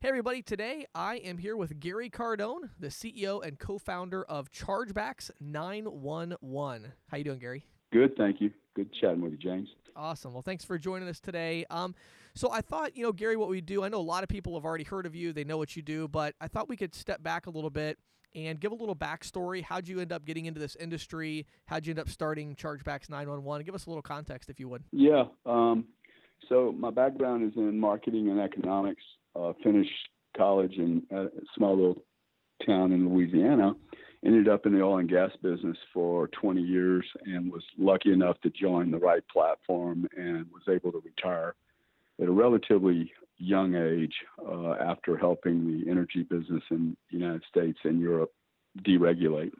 Hey everybody, today I am here with Gary Cardone, the CEO and co-founder of Chargebacks 911. How you doing, Gary? Good, thank you. Good chatting with you, James. Awesome. Well, thanks for joining us today. Um, so I thought, you know, Gary, what we do, I know a lot of people have already heard of you, they know what you do, but I thought we could step back a little bit and give a little backstory. How'd you end up getting into this industry? How'd you end up starting Chargebacks 911? Give us a little context, if you would. Yeah. Um, so my background is in marketing and economics. Uh, finished college in a small little town in Louisiana. Ended up in the oil and gas business for 20 years and was lucky enough to join the right platform and was able to retire at a relatively young age uh, after helping the energy business in the United States and Europe deregulate.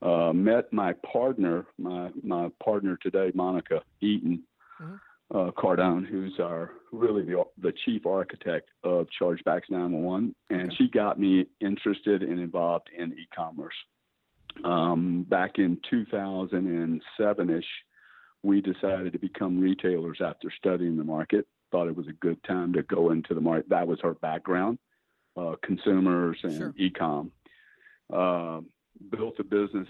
Uh, met my partner, my my partner today, Monica Eaton, mm-hmm uh, Cardone, who's our really the, the chief architect of Chargebacks 911, and okay. she got me interested and involved in e-commerce. Um, back in 2007ish, we decided to become retailers after studying the market. Thought it was a good time to go into the market. That was her background, uh, consumers and sure. e-com. Uh, built a business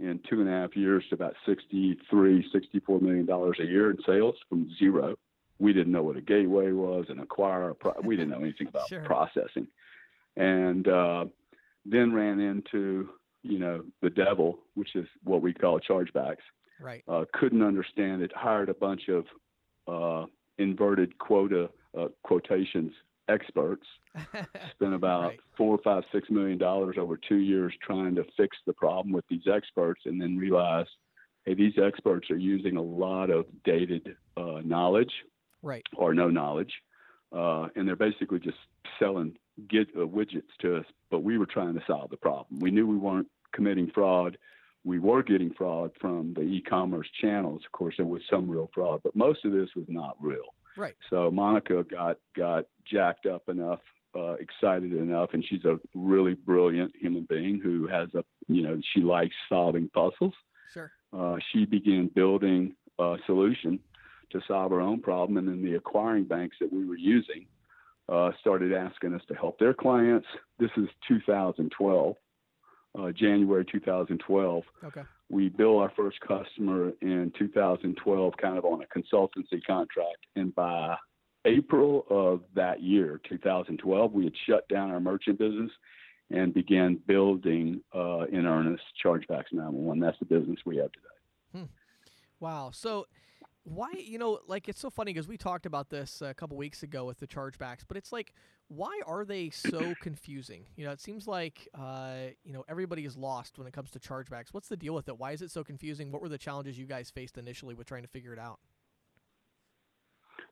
in two and a half years to about 63, 64 million dollars a year in sales from zero. We didn't know what a gateway was, an acquirer. We didn't know anything about sure. processing, and uh, then ran into you know the devil, which is what we call chargebacks. Right. Uh, couldn't understand it. Hired a bunch of uh, inverted quota uh, quotations experts. Spent about right. four, five, six million dollars over two years trying to fix the problem with these experts, and then realized, hey, these experts are using a lot of dated uh, knowledge, right, or no knowledge, uh, and they're basically just selling get, uh, widgets to us. But we were trying to solve the problem. We knew we weren't committing fraud. We were getting fraud from the e-commerce channels. Of course, there was some real fraud, but most of this was not real. Right. So Monica got got jacked up enough, uh, excited enough, and she's a really brilliant human being who has a you know she likes solving puzzles. Sure. Uh, she began building a solution to solve her own problem, and then the acquiring banks that we were using uh, started asking us to help their clients. This is 2012, uh, January 2012. Okay we bill our first customer in 2012 kind of on a consultancy contract. And by april of that year 2012 we had shut down our merchant business and began building uh, in earnest chargebacks 911 that's the business we have today. Hmm. wow. So why you know like it's so funny because we talked about this a couple weeks ago with the chargebacks but it's like why are they so confusing? You know it seems like uh, you know everybody is lost when it comes to chargebacks. What's the deal with it? Why is it so confusing? What were the challenges you guys faced initially with trying to figure it out?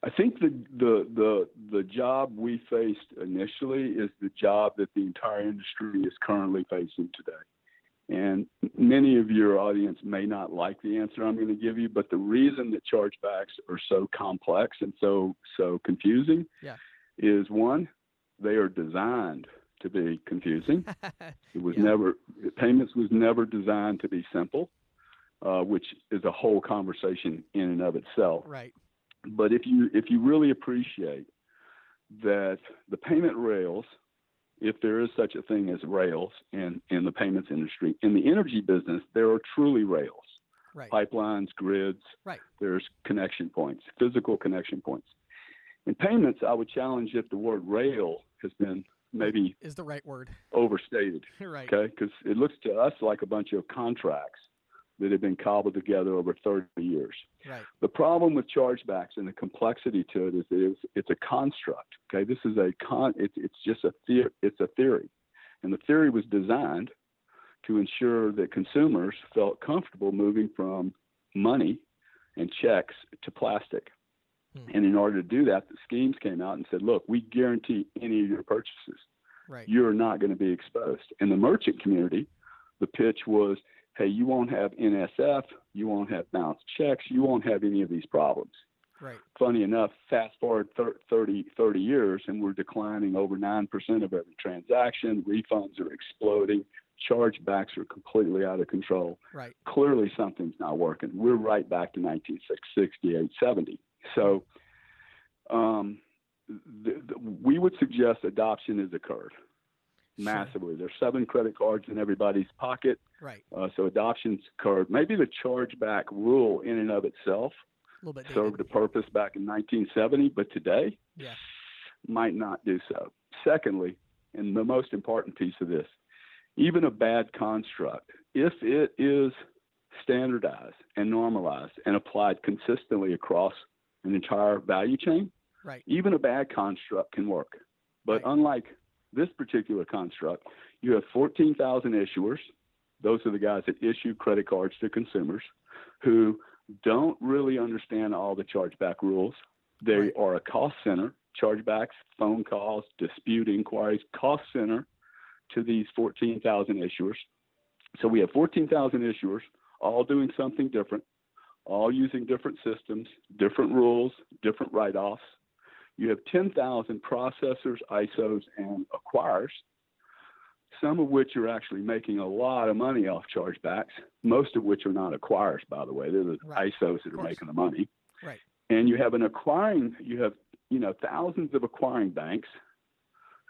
I think the the the the job we faced initially is the job that the entire industry is currently facing today. And many of your audience may not like the answer I'm going to give you, but the reason that chargebacks are so complex and so so confusing yeah. is one, they are designed to be confusing. it was yeah. never payments was never designed to be simple, uh, which is a whole conversation in and of itself. Right. But if you if you really appreciate that the payment rails if there is such a thing as rails in, in the payments industry. In the energy business, there are truly rails. Right. Pipelines, grids. Right. There's connection points, physical connection points. In payments, I would challenge if the word rail has been maybe is the right word overstated. right. Okay, because it looks to us like a bunch of contracts that have been cobbled together over 30 years. Right. The problem with chargebacks and the complexity to it is that it's, it's a construct. Okay, this is a con. It's it's just a theory. It's a theory, and the theory was designed to ensure that consumers felt comfortable moving from money and checks to plastic. Hmm. And in order to do that, the schemes came out and said, "Look, we guarantee any of your purchases. Right. You're not going to be exposed." In the merchant community, the pitch was hey, you won't have NSF, you won't have bounced checks, you won't have any of these problems. Right. Funny enough, fast forward 30, 30 years and we're declining over 9% of every transaction. Refunds are exploding. Chargebacks are completely out of control. Right. Clearly, something's not working. We're right back to 1968, 70. So, um, the, the, we would suggest adoption has occurred Sure. massively. There's seven credit cards in everybody's pocket, Right. uh, so adoption's occurred. Maybe the chargeback rule in and of itself A little bit served a purpose back in 1970, but today Yeah. might not do so. Secondly, and the most important piece of this, even a bad construct, if it is standardized and normalized and applied consistently across an entire value chain, Right. even a bad construct can work. But Right. unlike this particular construct, you have 14,000 issuers. Those are the guys that issue credit cards to consumers who don't really understand all the chargeback rules. They Right. are a cost center, chargebacks, phone calls, dispute inquiries, cost center to these 14,000 issuers. So we have 14,000 issuers all doing something different, all using different systems, different rules, different write offs. You have 10,000 processors, ISOs, and acquirers, some of which are actually making a lot of money off chargebacks, most of which are not acquirers, by the way. They're the Right. ISOs that are making the money. Right. And you have an acquiring, you have, you know, thousands of acquiring banks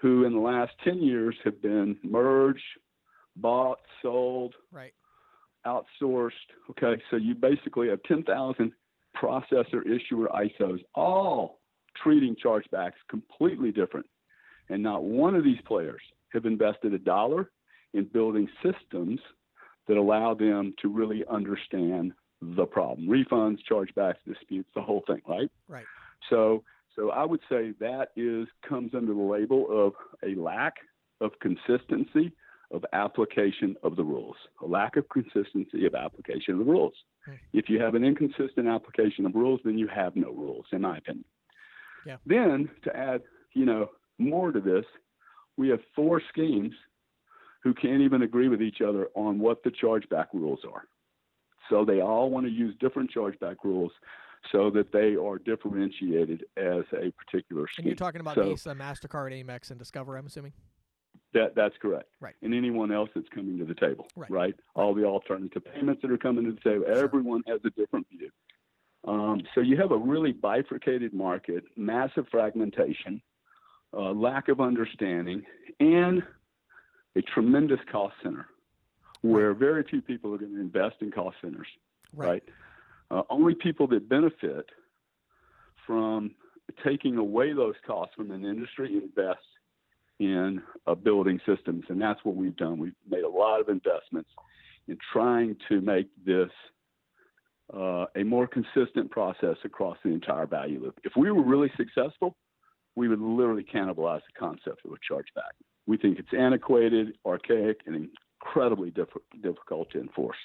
who in the last 10 years have been merged, bought, sold, Right. outsourced. Okay, so you basically have 10,000 processor issuer ISOs, all treating chargebacks completely different. And not one of these players have invested a dollar in building systems that allow them to really understand the problem refunds, chargebacks, disputes, the whole thing, right? Right. So, so I would say that is comes under the label of a lack of consistency of application of the rules, a lack of consistency of application of the rules. Hmm. If you have an inconsistent application of rules, then you have no rules, in my opinion. Yeah. Then to add, you know, more to this, we have four schemes who can't even agree with each other on what the chargeback rules are. So they all want to use different chargeback rules so that they are differentiated as a particular scheme. And you're talking about So- Visa, Mastercard, Amex, and Discover. I'm assuming. That that's correct. Right. And anyone else that's coming to the table. Right. All the alternative payments that are coming to the table. Sure. Everyone has a different view. Um, so you have a really bifurcated market, massive fragmentation, uh, lack of understanding, and a tremendous cost center, where very few people are going to invest in cost centers. Right. Uh, only people that benefit from taking away those costs from an industry invest in uh, building systems, and that's what we've done. We've made a lot of investments in trying to make this uh, a more consistent process across the entire value loop. If we were really successful, we would literally cannibalize the concept of a chargeback. We think it's antiquated, archaic, and incredibly diff- difficult to enforce.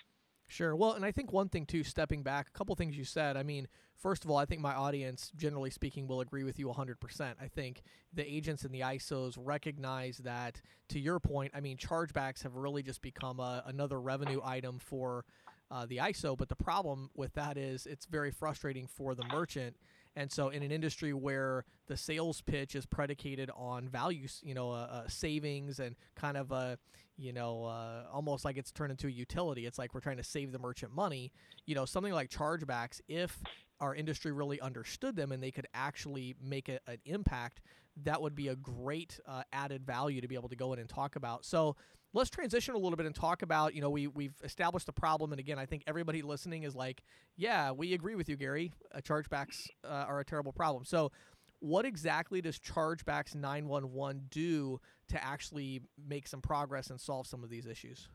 Sure. Well, and I think one thing too, stepping back, a couple things you said. I mean, first of all, I think my audience, generally speaking, will agree with you 100%. I think the agents and the ISOs recognize that, to your point, I mean, chargebacks have really just become a, another revenue item for uh, the ISO. But the problem with that is it's very frustrating for the merchant. And so, in an industry where the sales pitch is predicated on values, you know, uh, uh, savings and kind of a, you know, uh, almost like it's turned into a utility. It's like we're trying to save the merchant money. You know, something like chargebacks, if our industry really understood them and they could actually make a, an impact, that would be a great uh, added value to be able to go in and talk about. So let's transition a little bit and talk about, you know, we, we've established the problem. And again, I think everybody listening is like, yeah, we agree with you, Gary. Uh, chargebacks uh, are a terrible problem. So what exactly does Chargebacks 911 do to actually make some progress and solve some of these issues?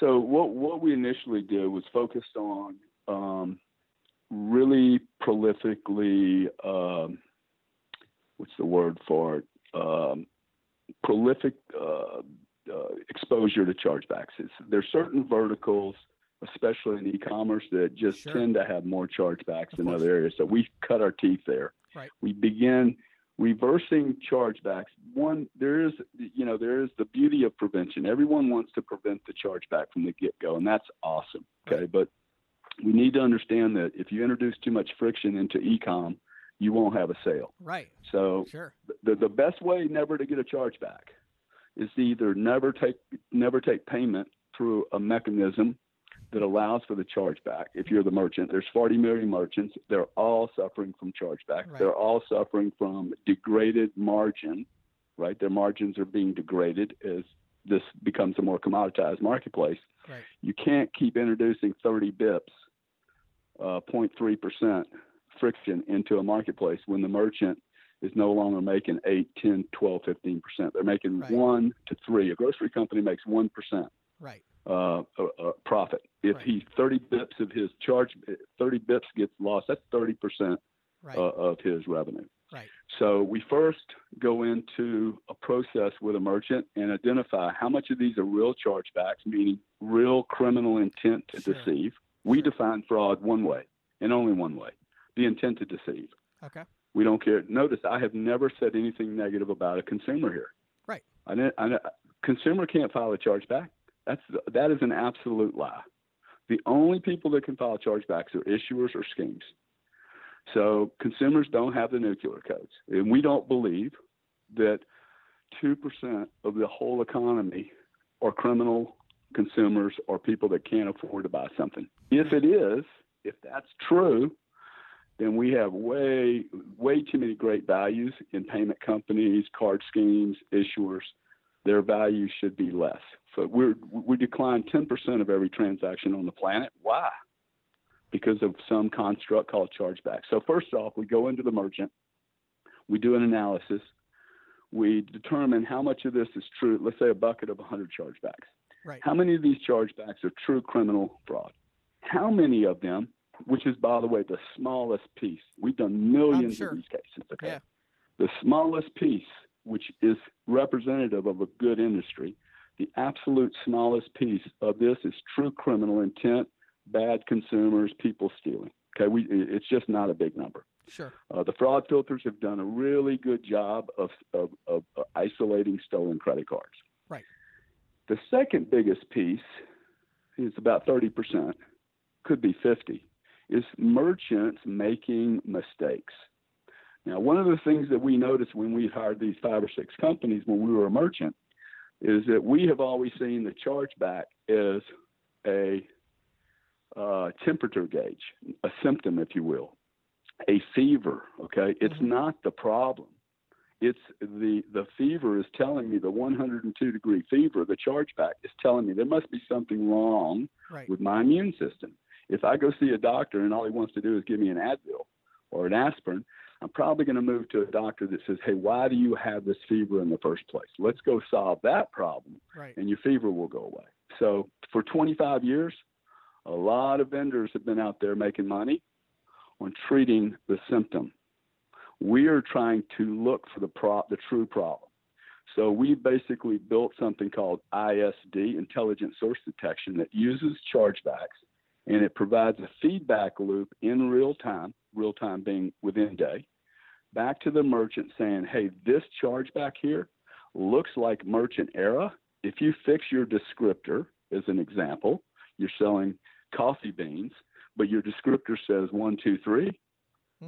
So what what we initially did was focused on um, really prolifically um, what's the word for it um, prolific uh, uh, exposure to chargebacks. It's, there's certain verticals, especially in e-commerce, that just Sure. tend to have more chargebacks than other areas. So we cut our teeth there. Right. We begin reversing chargebacks. One, there is, you know, there is the beauty of prevention. Everyone wants to prevent the chargeback from the get-go, and that's awesome. Okay, Right. but we need to understand that if you introduce too much friction into e-com, you won't have a sale. Right. So Sure. the the best way never to get a chargeback is to either never take never take payment through a mechanism that allows for the chargeback. If you're the merchant, there's 40 million merchants. They're all suffering from chargeback. Right. They're all suffering from degraded margin, right? Their margins are being degraded as this becomes a more commoditized marketplace. Right. You can't keep introducing 30 bips, uh, 0.3% friction into a marketplace when the merchant is no longer making 8, 10, 12, 15%. They're making Right. 1 to 3. A grocery company makes 1% Right. uh, uh, uh, profit. If Right. he's 30 bips of his charge, 30 bips gets lost, that's 30% Right. uh, of his revenue. Right. So we first go into a process with a merchant and identify how much of these are real chargebacks, meaning real criminal intent to Sure. deceive. We Sure. define fraud one way and only one way the intent to deceive. okay. We don't care. Notice I have never said anything negative about a consumer here. Right. I, I, consumer can't file a chargeback. That's that is an absolute lie. The only people that can file chargebacks are issuers or schemes. So consumers don't have the nuclear codes, and we don't believe that two percent of the whole economy are criminal consumers or people that can't afford to buy something. If it is, if that's true, then we have way way too many great values in payment companies, card schemes, issuers. Their value should be less. So we're we decline 10% of every transaction on the planet. Why? Because of some construct called chargeback. So first off, we go into the merchant, we do an analysis, we determine how much of this is true. Let's say a bucket of 100 chargebacks. Right. How many of these chargebacks are true criminal fraud? How many of them, which is by the way the smallest piece, we've done millions sure. of these cases. Okay. Yeah. The smallest piece, which is representative of a good industry, the absolute smallest piece of this is true criminal intent, bad consumers, people stealing. Okay, we it's just not a big number. Sure. Uh, the fraud filters have done a really good job of, of, of uh, isolating stolen credit cards. Right. The second biggest piece is about 30%, could be 50, is merchants making mistakes. Now, one of the things that we noticed when we hired these five or six companies when we were a merchant is that we have always seen the chargeback as a uh, temperature gauge, a symptom, if you will, a fever. Okay, it's Mhm. not the problem. It's the the fever is telling me the 102 degree fever. The chargeback is telling me there must be something wrong Right. with my immune system. If I go see a doctor and all he wants to do is give me an Advil or an aspirin, I'm probably going to move to a doctor that says, "Hey, why do you have this fever in the first place? Let's go solve that problem." Right. and your fever will go away. So for 25 years, a lot of vendors have been out there making money on treating the symptom. We are trying to look for the pro- the true problem. So we basically built something called ISD, Intelligent Source Detection, that uses chargebacks and it provides a feedback loop in real time, real time being within day, back to the merchant saying, hey, this chargeback here looks like merchant error if you fix your descriptor, as an example, you're selling coffee beans, but your descriptor says one, two, three,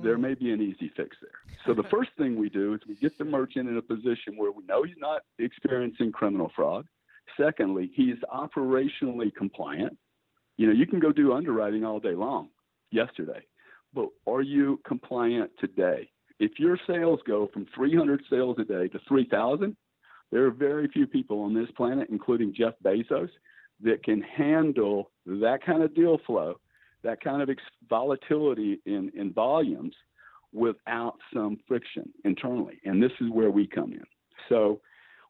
there Mm. may be an easy fix there. So the first thing we do is we get the merchant in a position where we know he's not experiencing criminal fraud. Secondly, he's operationally compliant. You know, you can go do underwriting all day long yesterday, but are you compliant today? If your sales go from 300 sales a day to 3,000, there are very few people on this planet, including Jeff Bezos, that can handle that kind of deal flow, that kind of ex- volatility in, in volumes without some friction internally. And this is where we come in. So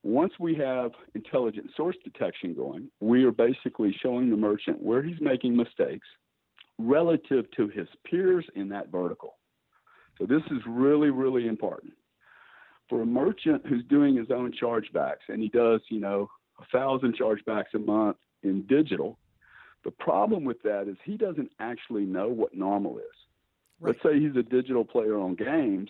once we have intelligent source detection going, we are basically showing the merchant where he's making mistakes relative to his peers in that vertical. So this is really, really important. For a merchant who's doing his own chargebacks and he does, you know, a thousand chargebacks a month in digital, the problem with that is he doesn't actually know what normal is. Right. Let's say he's a digital player on games,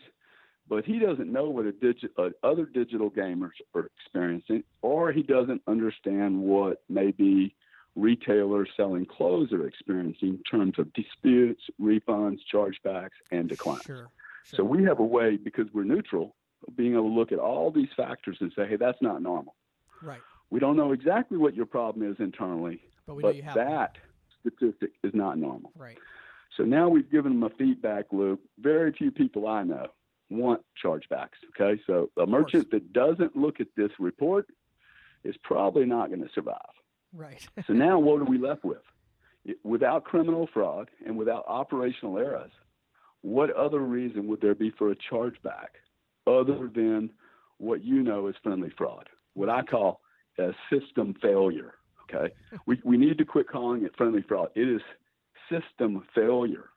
but he doesn't know what a digi- uh, other digital gamers are experiencing, or he doesn't understand what maybe retailers selling clothes are experiencing in terms of disputes, refunds, chargebacks, and declines. Sure. Sure. So we have a way, because we're neutral, being able to look at all these factors and say, hey, that's not normal. right. We don't know exactly what your problem is internally, But we know but you have one. that statistic is not normal. Right. So now we've given them a feedback loop. Very few people I know want chargebacks. Okay, so a merchant that doesn't look at this report is probably not going to survive. Right. so now what are we left with? Without criminal fraud and without operational errors, what other reason would there be for a chargeback other than what you know is friendly fraud? What I call a system failure. Okay, we we need to quit calling it friendly fraud. It is system failure.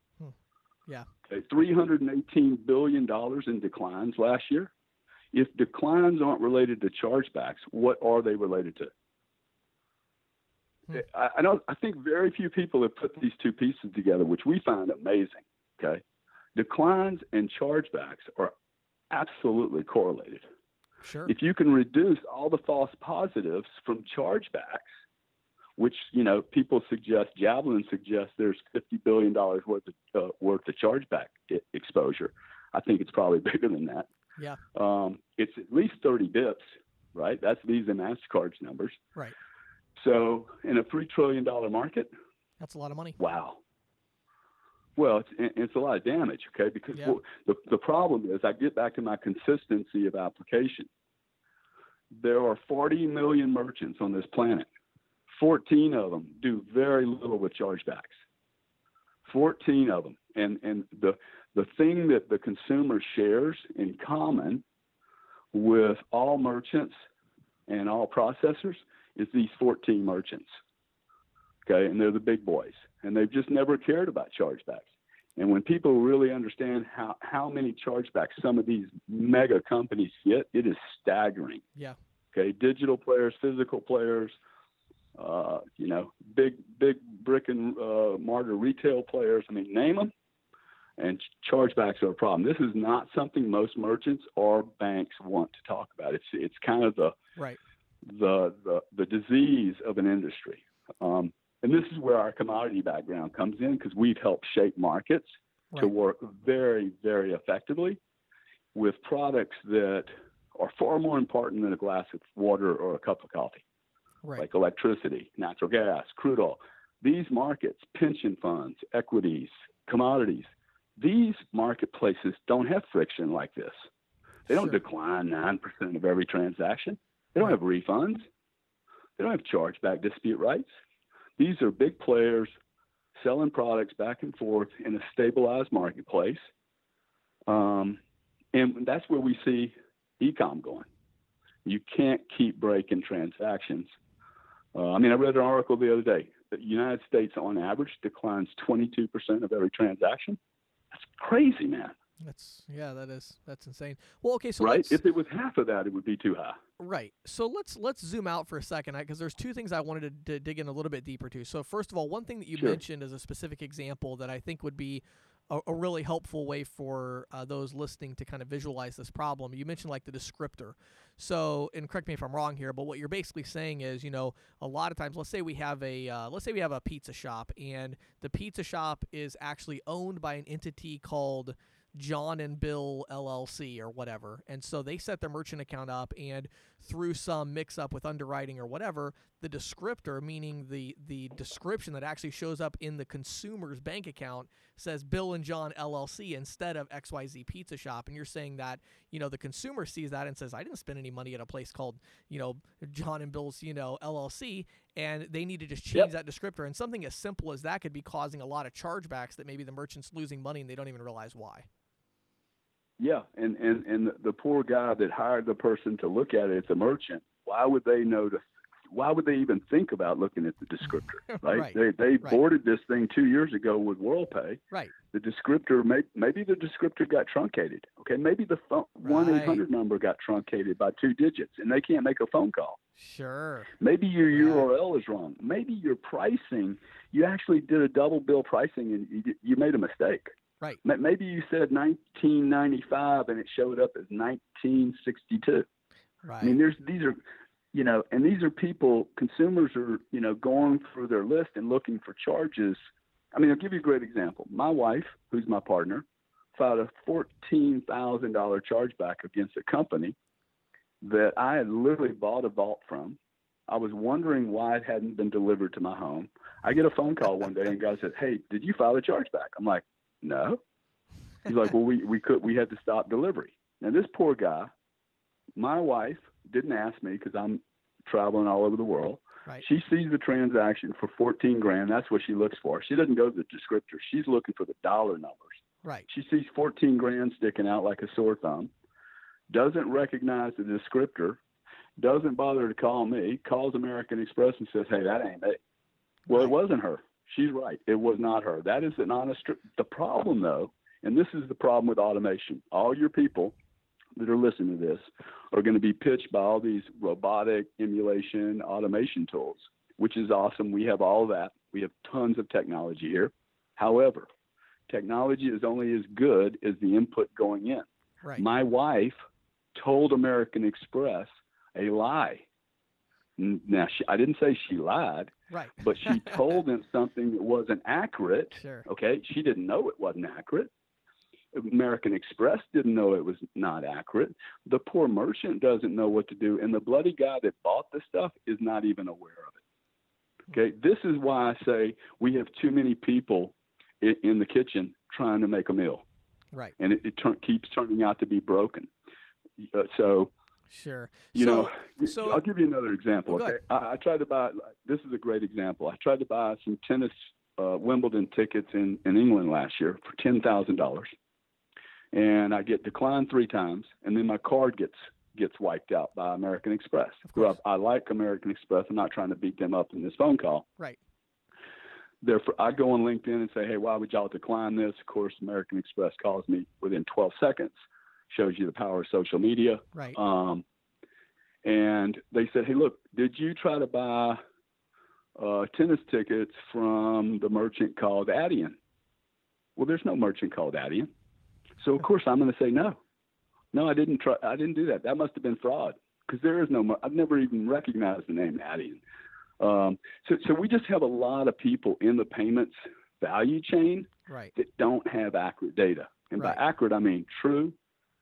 Yeah. Okay, three hundred and eighteen billion dollars in declines last year. If declines aren't related to chargebacks, what are they related to? Hmm. I, I don't. I think very few people have put these two pieces together, which we find amazing. Okay, declines and chargebacks are absolutely correlated. Sure. If you can reduce all the false positives from chargebacks, which you know people suggest, Javelin suggests there's 50 billion dollars worth of uh, worth of chargeback exposure. I think it's probably bigger than that. Yeah. Um, it's at least 30 bips, right? That's Visa and Mastercard's numbers. Right. So in a three trillion dollar market, that's a lot of money. Wow. Well, it's, it's a lot of damage, okay? Because yeah. the the problem is, I get back to my consistency of application. There are 40 million merchants on this planet. 14 of them do very little with chargebacks. 14 of them, and and the the thing that the consumer shares in common with all merchants and all processors is these 14 merchants. Okay, and they're the big boys, and they've just never cared about chargebacks. And when people really understand how, how many chargebacks some of these mega companies get, it is staggering. Yeah. Okay, digital players, physical players, uh, you know, big big brick and uh, mortar retail players. I mean, name them. And chargebacks are a problem. This is not something most merchants or banks want to talk about. It's it's kind of the right the the, the disease of an industry. Um, and this is where our commodity background comes in because we've helped shape markets right. to work very, very effectively with products that are far more important than a glass of water or a cup of coffee, right. like electricity, natural gas, crude oil. These markets, pension funds, equities, commodities, these marketplaces don't have friction like this. They don't sure. decline 9% of every transaction. They don't have refunds. They don't have chargeback dispute rights. These are big players selling products back and forth in a stabilized marketplace. Um, and that's where we see ecom going. You can't keep breaking transactions. Uh, I mean, I read an article the other day. that The United States, on average, declines 22% of every transaction. That's crazy, man. That's yeah, that is that's insane. Well, okay, so right, if it was half of that, it would be too high. Right. So let's let's zoom out for a second because there's two things I wanted to, to, dig in a little bit deeper to. So first of all, one thing that you sure. mentioned as a specific example that I think would be a, a really helpful way for uh, those listening to kind of visualize this problem. You mentioned like the descriptor. So, and correct me if I'm wrong here, but what you're basically saying is, you know, a lot of times, let's say we have a, uh, let's say we have a pizza shop, and the pizza shop is actually owned by an entity called John and Bill LLC or whatever. And so they set their merchant account up and through some mix up with underwriting or whatever, the descriptor, meaning the the description that actually shows up in the consumer's bank account says Bill and John LLC instead of XYZ Pizza Shop. And you're saying that, you know, the consumer sees that and says, I didn't spend any money at a place called, you know, John and Bill's, you know, LLC. And they need to just change yep. that descriptor. And something as simple as that could be causing a lot of chargebacks that maybe the merchant's losing money and they don't even realize why. Yeah, and and and the poor guy that hired the person to look at it, it's a merchant. Why would they know to? Why would they even think about looking at the descriptor? Right? right. They they right. boarded this thing two years ago with WorldPay. Right. The descriptor may, maybe the descriptor got truncated. Okay, maybe the one eight hundred number got truncated by two digits, and they can't make a phone call. Sure. Maybe your yeah. URL is wrong. Maybe your pricing, you actually did a double bill pricing and you, you made a mistake. Right. Maybe you said 1995 and it showed up as 1962. Right. I mean, there's these are, you know, and these are people. Consumers are, you know, going through their list and looking for charges. I mean, I'll give you a great example. My wife, who's my partner, filed a fourteen thousand dollar chargeback against a company that I had literally bought a vault from, I was wondering why it hadn't been delivered to my home. I get a phone call one day and a guy said, "Hey, did you file a chargeback?" I'm like, "No." He's like, "Well, we we could we had to stop delivery." And this poor guy, my wife didn't ask me because I'm traveling all over the world. Right. She sees the transaction for 14 grand. That's what she looks for. She doesn't go to the descriptor. She's looking for the dollar numbers. Right. She sees 14 grand sticking out like a sore thumb, doesn't recognize the descriptor, doesn't bother to call me, calls American Express and says, hey, that ain't me. Well, it wasn't her. She's right. It was not her. That is an honest. The problem, though, and this is the problem with automation. All your people that are listening to this are going to be pitched by all these robotic emulation automation tools, which is awesome. We have all that. We have tons of technology here. However, technology is only as good as the input going in. Right. My wife told American Express a lie. Now, she, I didn't say she lied, right. but she told them something that wasn't accurate. Sure. Okay, she didn't know it wasn't accurate. American Express didn't know it was not accurate. The poor merchant doesn't know what to do, and the bloody guy that bought the stuff is not even aware of it. Okay, this is why I say we have too many people in, in the kitchen trying to make a meal, Right. and it, it turn, keeps turning out to be broken. Uh, so Sure. you so, know, so- I'll give you another example. Well, okay, I, I tried to buy. This is a great example. I tried to buy some tennis uh, Wimbledon tickets in in England last year for ten thousand dollars, and I get declined three times, and then my card gets gets wiped out by American Express. Of Who I. I like American Express. I'm not trying to beat them up in this phone call. right. Therefore, I go on LinkedIn and say, "Hey, why would y'all decline this?" Of course, American Express calls me within 12 seconds. Shows you the power of social media. Right. Um, and they said, "Hey, look, did you try to buy uh, tennis tickets from the merchant called Adyen?" Well, there's no merchant called Adyen, so of course I'm going to say no. No, I didn't try. I didn't do that. That must have been fraud because there is no. I've never even recognized the name Adyen. Um, so, so we just have a lot of people in the payments value chain right. that don't have accurate data, and Right. by accurate I mean true,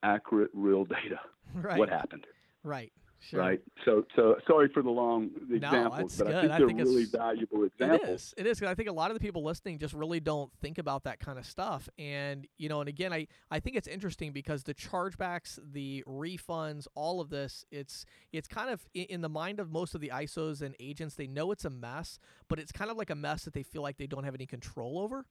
accurate, real data. Right. What happened? Right. Sure. right? So, so sorry for the long No, examples, but I think I they're think really valuable It examples. is. It is. I think a lot of the people listening just really don't think about that kind of stuff. And, you know, and again, I, I think it's interesting because the chargebacks, the refunds, all of this, it's it's kind of in the mind of most of the ISOs and agents, they know it's a mess, but it's kind of like a mess that they feel like they don't have any control over.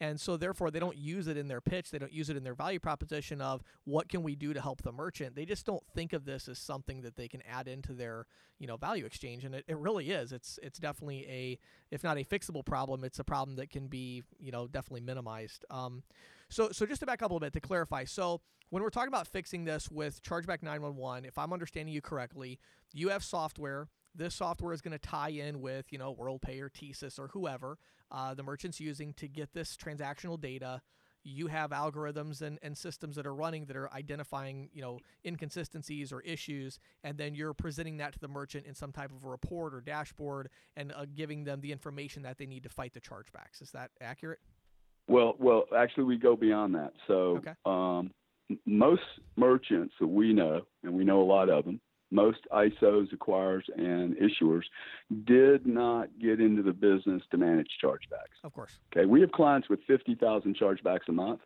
And so therefore they don't use it in their pitch, they don't use it in their value proposition of what can we do to help the merchant. They just don't think of this as something that they can add into their, you know, value exchange. And it, it really is. It's it's definitely a if not a fixable problem, it's a problem that can be, you know, definitely minimized. Um, so, so just to back up a little bit to clarify. So, when we're talking about fixing this with Chargeback 911, if I'm understanding you correctly, you have software. This software is going to tie in with, you know, WorldPay or TSYS or whoever uh, the merchant's using to get this transactional data. You have algorithms and, and systems that are running that are identifying, you know, inconsistencies or issues, and then you're presenting that to the merchant in some type of a report or dashboard and uh, giving them the information that they need to fight the chargebacks. Is that accurate? Well, well, actually, we go beyond that. So, Okay. um, m- most merchants that we know, and we know a lot of them, most ISOs, acquirers, and issuers did not get into the business to manage chargebacks. Of course. Okay, we have clients with 50,000 chargebacks a month.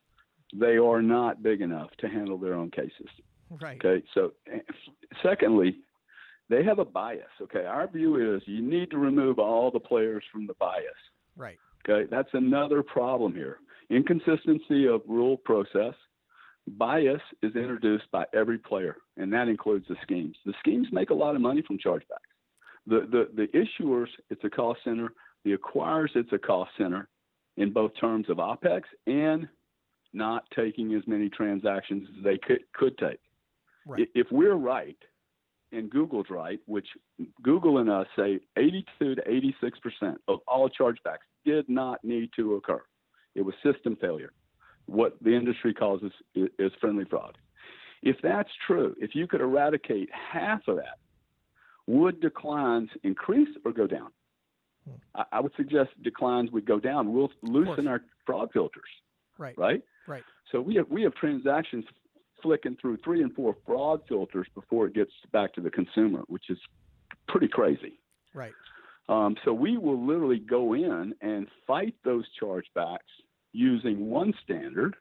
They are not big enough to handle their own cases. Right. Okay, so secondly, they have a bias. Okay, our view is you need to remove all the players from the bias. Right. Okay, that's another problem here. Inconsistency of rule process. Bias is introduced by every player, and that includes the schemes. The schemes make a lot of money from chargebacks. The, the, the issuers, it's a cost center. The acquirers, it's a cost center in both terms of OPEX and not taking as many transactions as they could, could take. Right. If we're right, and Google's right, which Google and us say 82 to 86 percent of all chargebacks did not need to occur. It was system failure. What the industry calls is, is friendly fraud. If that's true, if you could eradicate half of that, would declines increase or go down? Hmm. I, I would suggest declines would go down. We'll loosen our fraud filters, Right. right? Right. So we have we have transactions flicking through three and four fraud filters before it gets back to the consumer, which is pretty crazy. Right. Um, so we will literally go in and fight those chargebacks using one standard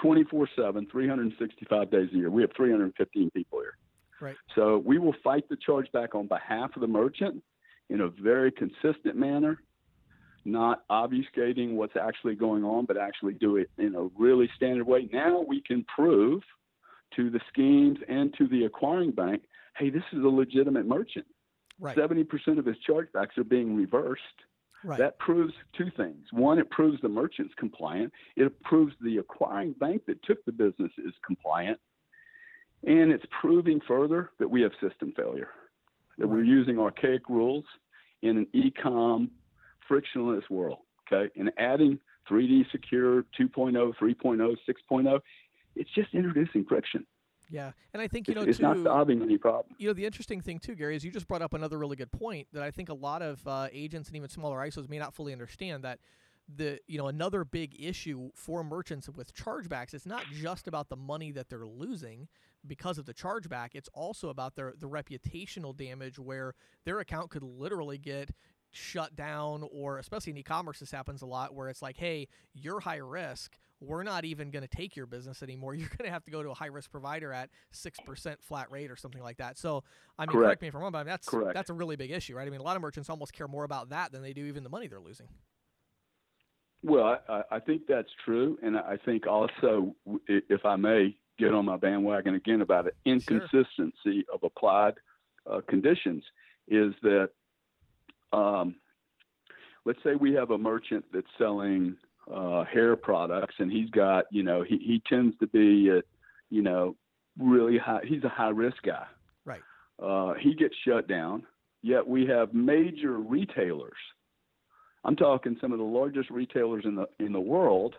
24 7, 365 days a year. We have 315 people here. Right. So we will fight the chargeback on behalf of the merchant in a very consistent manner, not obfuscating what's actually going on, but actually do it in a really standard way. Now we can prove to the schemes and to the acquiring bank hey, this is a legitimate merchant. Right. 70% of his chargebacks are being reversed. Right. That proves two things. One, it proves the merchant's compliant. It proves the acquiring bank that took the business is compliant. And it's proving further that we have system failure, that we're using archaic rules in an e-com frictionless world. Okay. And adding 3D secure 2.0, 3.0, 6.0, it's just introducing friction. Yeah. And I think you know it's, it's too. not solving any problem. you know the interesting thing too gary is you just brought up another really good point that i think a lot of uh, agents and even smaller isos may not fully understand that the you know another big issue for merchants with chargebacks it's not just about the money that they're losing because of the chargeback it's also about their the reputational damage where their account could literally get shut down or especially in e-commerce this happens a lot where it's like hey you're high risk we're not even going to take your business anymore. You're going to have to go to a high risk provider at 6% flat rate or something like that. So i mean correct, Correct. me if i'm wrong but I mean, that's Correct. that's a really big issue right? I mean a lot of merchants almost care more about that than they do even the money they're losing. Well, I- I, think that's true, and I think also, if I may get on my bandwagon again about it, inconsistency of applied uh, conditions is that, um, let's say we have a merchant that's selling uh, hair products, and he's got, you know, he, he tends to be, a, you know, really high. He's a high risk guy. Right. Uh, he gets shut down. Yet we have major retailers I'm talking some of the largest retailers in the in the world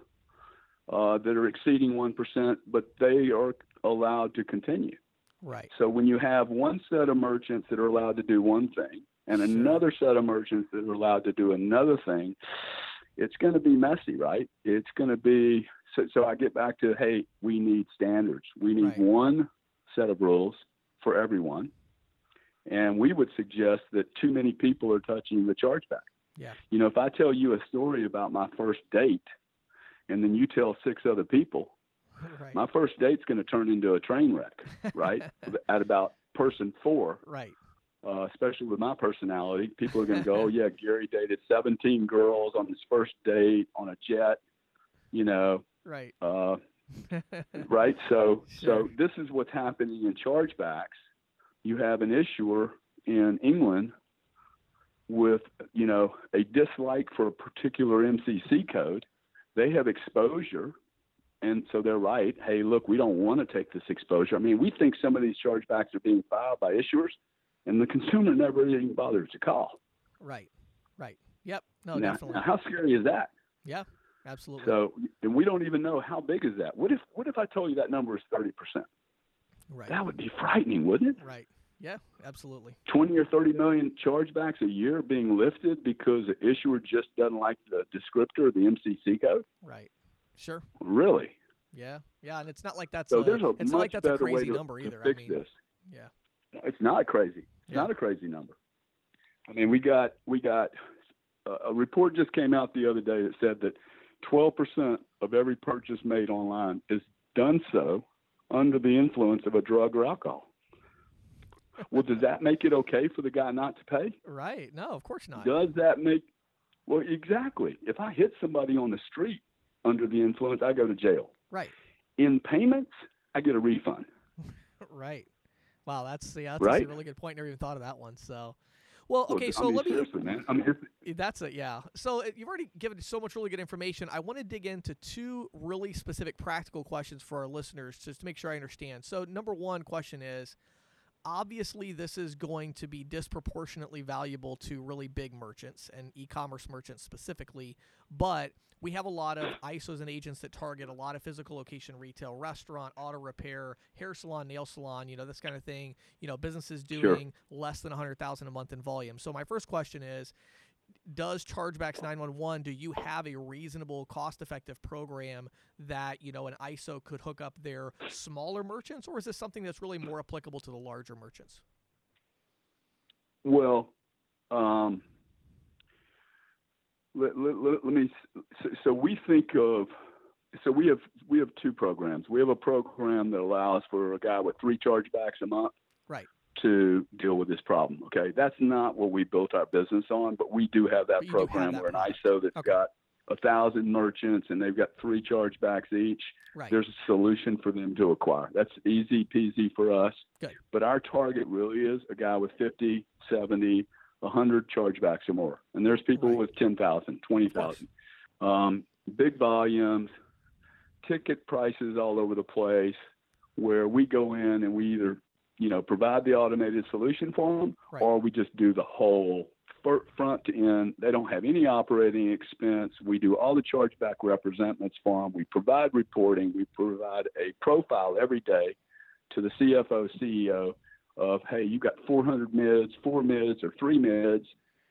uh, that are exceeding one percent, but they are allowed to continue. right So when you have one set of merchants that are allowed to do one thing and Sure. another set of merchants that are allowed to do another thing, it's going to be messy, right? It's going to be so. So I get back to hey, we need standards. We need Right. one set of rules for everyone, and we would suggest that too many people are touching the chargeback. Yeah. You know, if I tell you a story about my first date, and then you tell six other people, right my first date's going to turn into a train wreck, right? At about person four, right uh, especially with my personality, people are going to go, "Oh yeah, Gary dated 17 girls on his first date on a jet," you know, right uh, right? So, Sure. so this is what's happening in chargebacks. You have an issuer in England with, you know, a dislike for a particular MCC code. They have exposure, and so they're right. Hey, look, we don't want to take this exposure. I mean, we think some of these chargebacks are being filed by issuers, and the consumer never even bothers to call. right right yep no now, definitely now, how scary is that? yeah absolutely So, and we don't even know how big is that. What if, what if I told you that number is 30 percent? right That would be frightening, wouldn't it? right yeah absolutely 20 or 30 million chargebacks a year being lifted because the issuer just doesn't like the descriptor of the MCC code? right sure Really? yeah yeah and it's not like that's So a, there's a it's not like much that's a better way crazy to, number to either fix i mean this. yeah It's not crazy. It's Yeah. not a crazy number. I mean, we got we got a, a report just came out the other day that said that 12% of every purchase made online is done so under the influence of a drug or alcohol. Well, does that make it okay for the guy not to pay? right no of course not Does that make well exactly? If I hit somebody on the street under the influence, I go to jail. right In payments, I get a refund. right wow that's yeah that's Right? a really good point never even thought of that one so well Well, okay I so mean, let me seriously, man. I mean, That's it, yeah. So uh, you've already given so much really good information. I want to dig into two really specific practical questions for our listeners just to make sure I understand. So, number one question is obviously, this is going to be disproportionately valuable to really big merchants and e commerce merchants specifically, but we have a lot of ISOs and agents that target a lot of physical location retail, restaurant, auto repair, hair salon, nail salon, you know, this kind of thing. You know, businesses Sure. doing less than 100,000 a month in volume. So my first question is does chargebacks 911 do you have a reasonable cost effective program that you know an iso could hook up their smaller merchants or is this something that's really more applicable to the larger merchants well, um, let, let, let, me. So, we think of. So we have we have two programs. We have a program that allows for a guy with three chargebacks a month. To deal with this problem. Okay, that's not what we built our business on, but we do have that have program that where an. ISO that's Okay. got a thousand merchants and they've got three chargebacks each. Right. There's a solution for them to acquire. That's easy peasy for us. Good. But our target really is a guy with 50, 70, 100 chargebacks or more. And there's people Right. with 10,000, 20,000. Um, big volumes, ticket prices all over the place where we go in and we either, you know, provide the automated solution for them Right. or we just do the whole front to end. They don't have any operating expense. We do all the chargeback representments for them. We provide reporting. We provide a profile every day to the CFO, CEO of, hey, you got 400 mids, four mids, or three mids,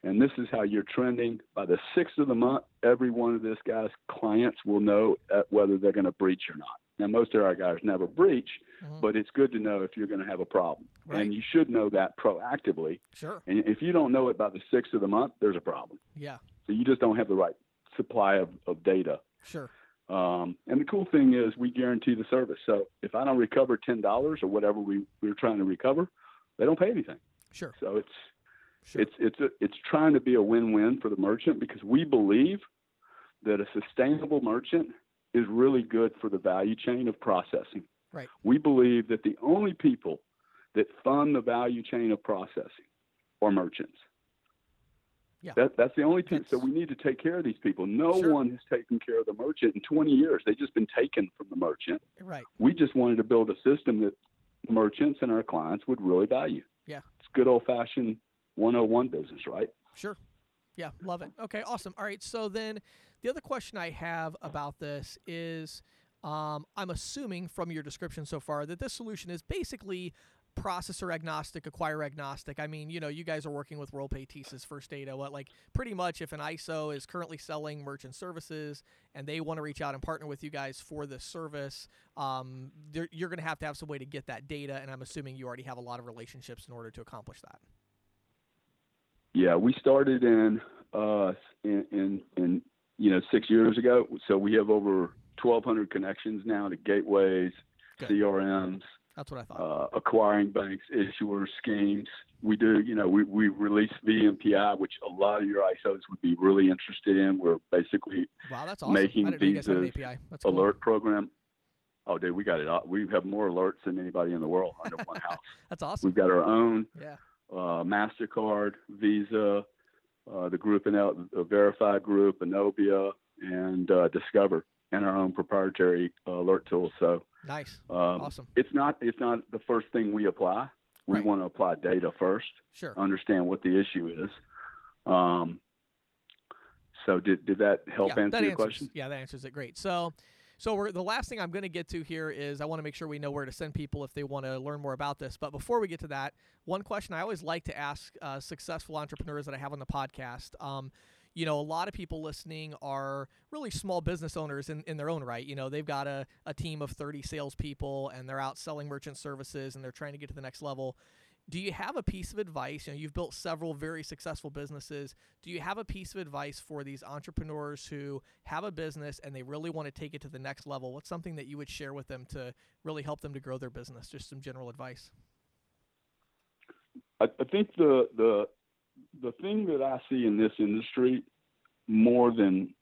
and this is how you're trending. By the sixth of the month, every one of this guy's clients will know uh, whether they're going to breach or not. Now, most of our guys never breach, Mhm. but it's good to know if you're going to have a problem. Right. And you should know that proactively. Sure. And if you don't know it by the sixth of the month, there's a problem. Yeah. So you just don't have the right supply of, of data. Sure. Um, and the cool thing is we guarantee the service. So if I don't recover ten dollars or whatever we, we're trying to recover, they don't pay anything. Sure. So it's Sure. it's it's a, it's trying to be a win-win for the merchant because we believe that a sustainable merchant is really good for the value chain of processing. Right. We believe that the only people that fund the value chain of processing are merchants. Yeah. That, that's the only thing. So we need to take care of these people. No Sure. one has taken care of the merchant in 20 years. They've just been taken from the merchant. right. We just wanted to build a system that merchants and our clients would really value. Yeah. It's good old fashioned 101 business, right? Sure. Yeah, love it. Okay, awesome. All right, so then the other question I have about this is um, I'm assuming from your description so far that this solution is basically processor agnostic, acquire agnostic. I mean, you know, you guys are working with WorldPay, TSYS, First Data. What, like, pretty much if an ISO is currently selling merchant services and they want to reach out and partner with you guys for this service, um, you're going to have to have some way to get that data. And I'm assuming you already have a lot of relationships in order to accomplish that. Yeah, we started in uh, in, in in you know six years ago. So we have over 1,200 connections now to gateways, Good. CRMs, That's what I thought. uh, acquiring banks, issuers, schemes. We do, you know, we, we release VMPI, which a lot of your ISOs would be really interested in. We're basically wow, that's awesome. making I didn't know you guys had an visas, API. That's cool. alert program. Oh, dude, we got it. all- We have more alerts than anybody in the world under one house. That's awesome. We've got our own Yeah. uh, Mastercard, Visa, uh, the group in El- the Verified Group, Anobia, and uh, Discover, and our own proprietary uh, alert tool. So Nice. um, Awesome. it's not it's not the first thing we apply. We Right. want to apply data first, Sure. understand what the issue is. Um, so did did that help yeah, answer that your answers, question? Yeah, that answers it great. So, so the last thing I'm going to get to here is I want to make sure we know where to send people if they want to learn more about this. But before we get to that, one question I always like to ask uh, successful entrepreneurs that I have on the podcast. Um, you know, a lot of people listening are really small business owners in, in their own right. You know, they've got a, a team of 30 salespeople and they're out selling merchant services and they're trying to get to the next level. Do you have a piece of advice? You know, you've built several very successful businesses. Do you have a piece of advice for these entrepreneurs who have a business and they really want to take it to the next level? What's something that you would share with them to really help them to grow their business? Just some general advice. I, I think the the the thing that I see in this industry more than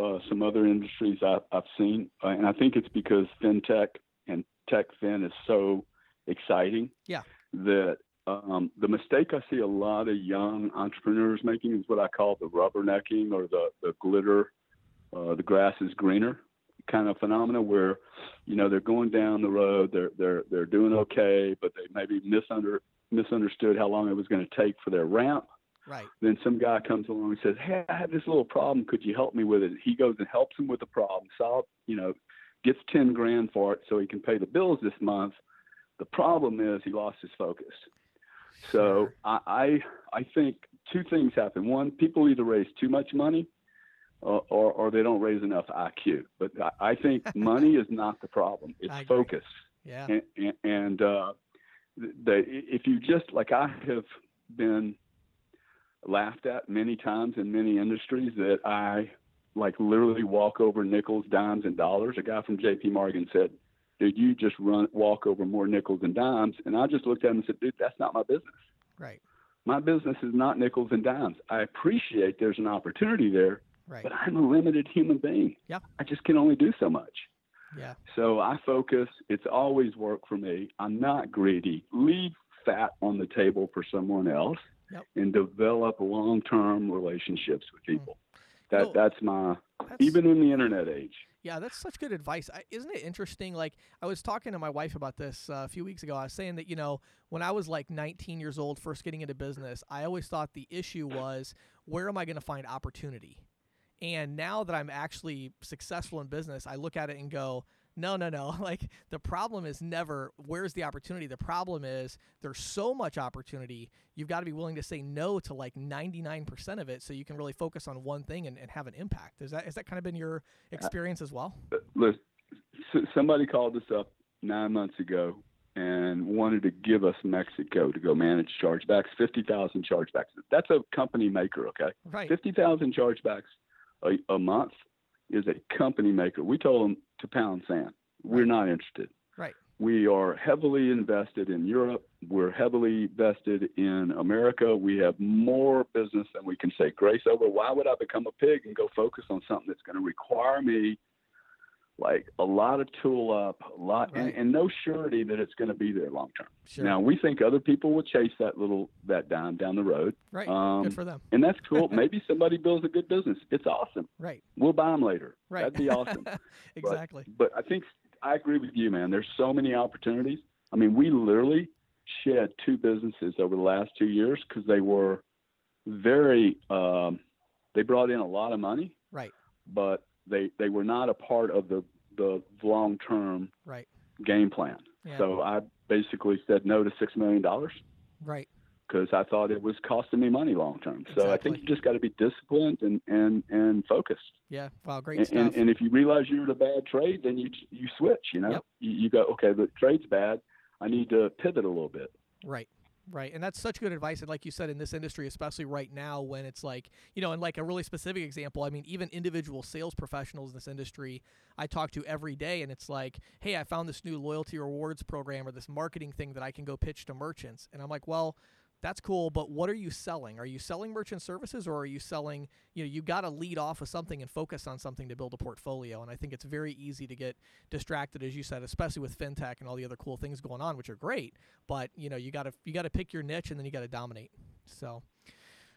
uh, some other industries I've, I've seen, uh, and I think it's because fintech and tech fin is so exciting. Yeah. That um, the mistake I see a lot of young entrepreneurs making is what I call the rubbernecking or the the glitter, uh, the grass is greener kind of phenomena where you know they're going down the road they're they're they're doing okay but they maybe misunder misunderstood how long it was going to take for their ramp. Right. Then some guy comes along and says, "Hey, I have this little problem. Could you help me with it?" He goes and helps him with the problem. Solve, you know, gets ten grand for it so he can pay the bills this month. The problem is he lost his focus. So. I, I I think two things happen. One, people either raise too much money, or or, or they don't raise enough IQ. But I, I think money is not the problem. It's I agree. focus Yeah. and, and, and uh, the, if you just like I have been laughed at many times in many industries that I like literally walk over nickels, dimes, and dollars. A guy from J.P. Morgan said, "Dude, you just run walk over more nickels and dimes." And I just looked at him and said, "Dude, that's not my business. Right. My business is not nickels and dimes. I appreciate there's an opportunity there, Right. but I'm a limited human being. Yeah. I just can only do so much." Yeah. So I focus. It's always work for me. I'm not greedy. Leave fat on the table for someone else Yep. and develop long-term relationships with people. Mm-hmm. That know, that's my That's, even in the internet age. Yeah, that's such good advice. I, isn't it interesting? Like, I was talking to my wife about this uh, a few weeks ago. I was saying that, you know, when I was like 19 years old, first getting into business, I always thought the issue was where am I going to find opportunity? And now that I'm actually successful in business, I look at it and go, no, no, no. Like, the problem is never where's the opportunity. The problem is there's so much opportunity. You've got to be willing to say no to like 99% of it so you can really focus on one thing and, and have an impact. Is that, has that kind of been your uh, experience as well? Listen, somebody called us up nine months ago and wanted to give us Mexico to go manage chargebacks, fifty thousand chargebacks. That's a company maker, okay? Right. Fifty thousand chargebacks a, a month is a company maker. We told them to pound sand. We're not interested. Right. We are heavily invested in Europe. We're heavily vested in America. We have more business than we can say grace over. Why would I become a pig and go focus on something that's going to require me like a lot of tool up, a lot, Right. and, and no surety that it's going to be there long term. Sure. Now we think other people will chase that little that dime down the road, right. um, Good for them. and that's cool. Maybe somebody builds a good business. It's awesome. Right. We'll buy them later. Right. That'd be awesome. exactly. But I think I agree with you, man. There's so many opportunities. I mean, we literally shed two businesses over the last two years because they were very. Um, they brought in a lot of money, right. but they they were not a part of the the long term Right. game plan. Yeah. So I basically said no to six million dollars right. because I thought it was costing me money long term. So I think you just got to be disciplined and and and focused. Yeah. Wow. Great And, stuff. and, and if you realize you're in a bad trade, then you you switch. You know, Yep. you, you go, okay, the trade's bad. I need to pivot a little bit. Right. Right. And that's such good advice. And like you said, in this industry, especially right now, when it's like, you know, and like a really specific example, I mean, even individual sales professionals in this industry I talk to every day, and it's like, hey, I found this new loyalty rewards program or this marketing thing that I can go pitch to merchants. And I'm like, well, that's cool, but what are you selling? Are you selling merchant services or are you selling, you know, you got to lead off with something and focus on something to build a portfolio. And I think it's very easy to get distracted, as you said, especially with fintech and all the other cool things going on, which are great. But, you know, you got to, you got to pick your niche and then you got to dominate. So,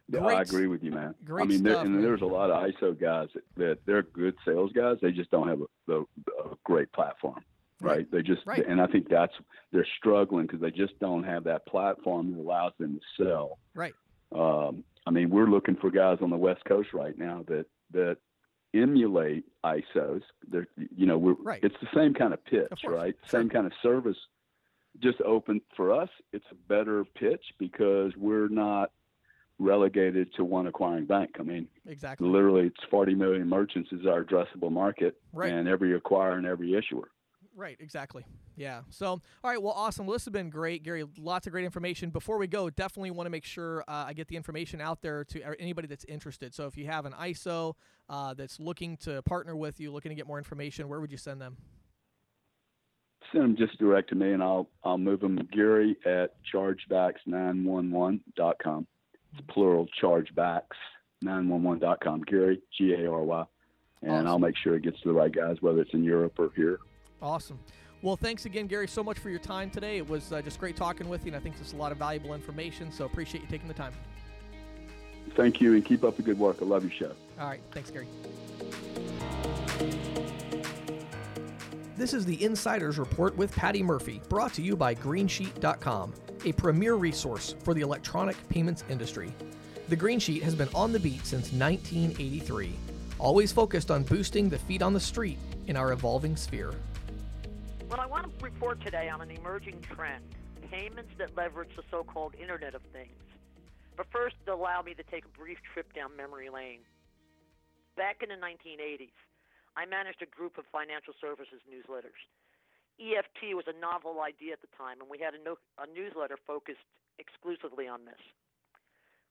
Yeah, Great I agree with you, man. great I mean, there, stuff, and man. there's a lot of ISO guys that, that they're good sales guys. They just don't have a, a, a great platform, Right. They just, Right. and I think that's they're struggling because they just don't have that platform that allows them to sell. right. Um, I mean, we're looking for guys on the West Coast right now that that emulate ISOs. They're, you know, we're Right. it's the same kind of pitch, Of right? Same kind of service. Just open for us, it's a better pitch because we're not relegated to one acquiring bank. I mean, Exactly. literally, it's 40 million merchants is our addressable market, Right. and every acquirer and every issuer. Right, exactly. Yeah. So, all right. Well, awesome. Well, this has been great, Gary. Lots of great information. Before we go, definitely want to make sure uh, I get the information out there to anybody that's interested. So, if you have an ISO uh, that's looking to partner with you, looking to get more information, where would you send them? Send them just direct to me, and I'll I'll move them. Gary at chargebacks911.com. It's plural chargebacks911.com. Gary G A R Y, and I'll make sure it gets to the right guys, whether it's in Europe or here. Awesome. Well, thanks again, Gary, so much for your time today. It was uh, just great talking with you, and I think this is a lot of valuable information. So, appreciate you taking the time. Thank you, and keep up the good work. I love your show. All right. Thanks, Gary. This is the Insider's Report with Patti Murphy, brought to you by Greensheet.com, a premier resource for the electronic payments industry. The Green Sheet has been on the beat since 1983, always focused on boosting the feet on the street in our evolving sphere. Well, I want to report today on an emerging trend payments that leverage the so called Internet of Things. But first, allow me to take a brief trip down memory lane. Back in the 1980s, I managed a group of financial services newsletters. EFT was a novel idea at the time, and we had a, no- a newsletter focused exclusively on this.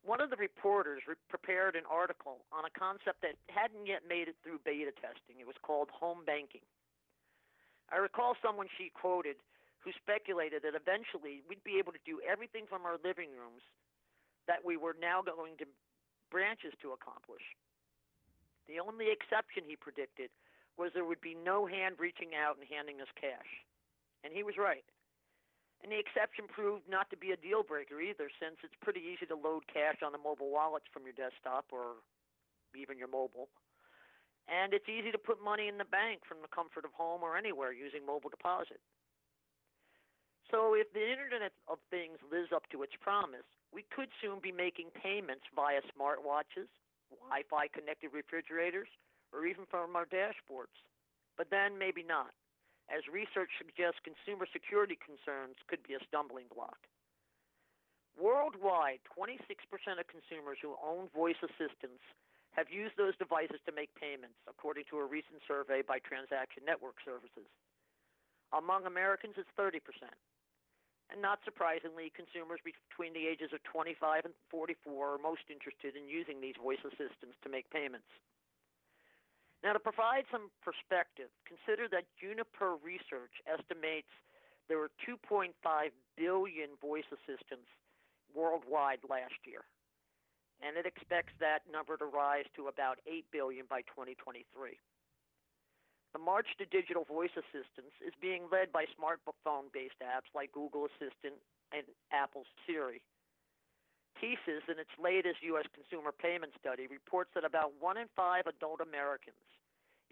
one of the reporters re- prepared an article on a concept that hadn't yet made it through beta testing. It was called home banking. I recall someone she quoted who speculated that eventually we'd be able to do everything from our living rooms that we were now going to branches to accomplish. The only exception he predicted was there would be no hand reaching out and handing us cash. And he was right. And the exception proved not to be a deal breaker either, since it's pretty easy to load cash on the mobile wallets from your desktop or even your mobile. And it's easy to put money in the bank from the comfort of home or anywhere using mobile deposit. So, if the Internet of Things lives up to its promise, we could soon be making payments via smartwatches, Wi Fi connected refrigerators, or even from our dashboards. But then maybe not as research suggests consumer security concerns could be a stumbling block. Worldwide, 26% of consumers who own voice assistants have used those devices to make payments, according to a recent survey by Transaction Network Services. Among Americans, it's 30%. And not surprisingly, consumers between the ages of 25 and 44 are most interested in using these voice assistants to make payments. Now, to provide some perspective, consider that Juniper Research estimates there were 2.5 billion voice assistants worldwide last year, and it expects that number to rise to about 8 billion by 2023. The march to digital voice assistants is being led by smartphone based apps like Google Assistant and Apple's Siri. TSYS, in its latest U.S. consumer payment study, reports that about one in five adult Americans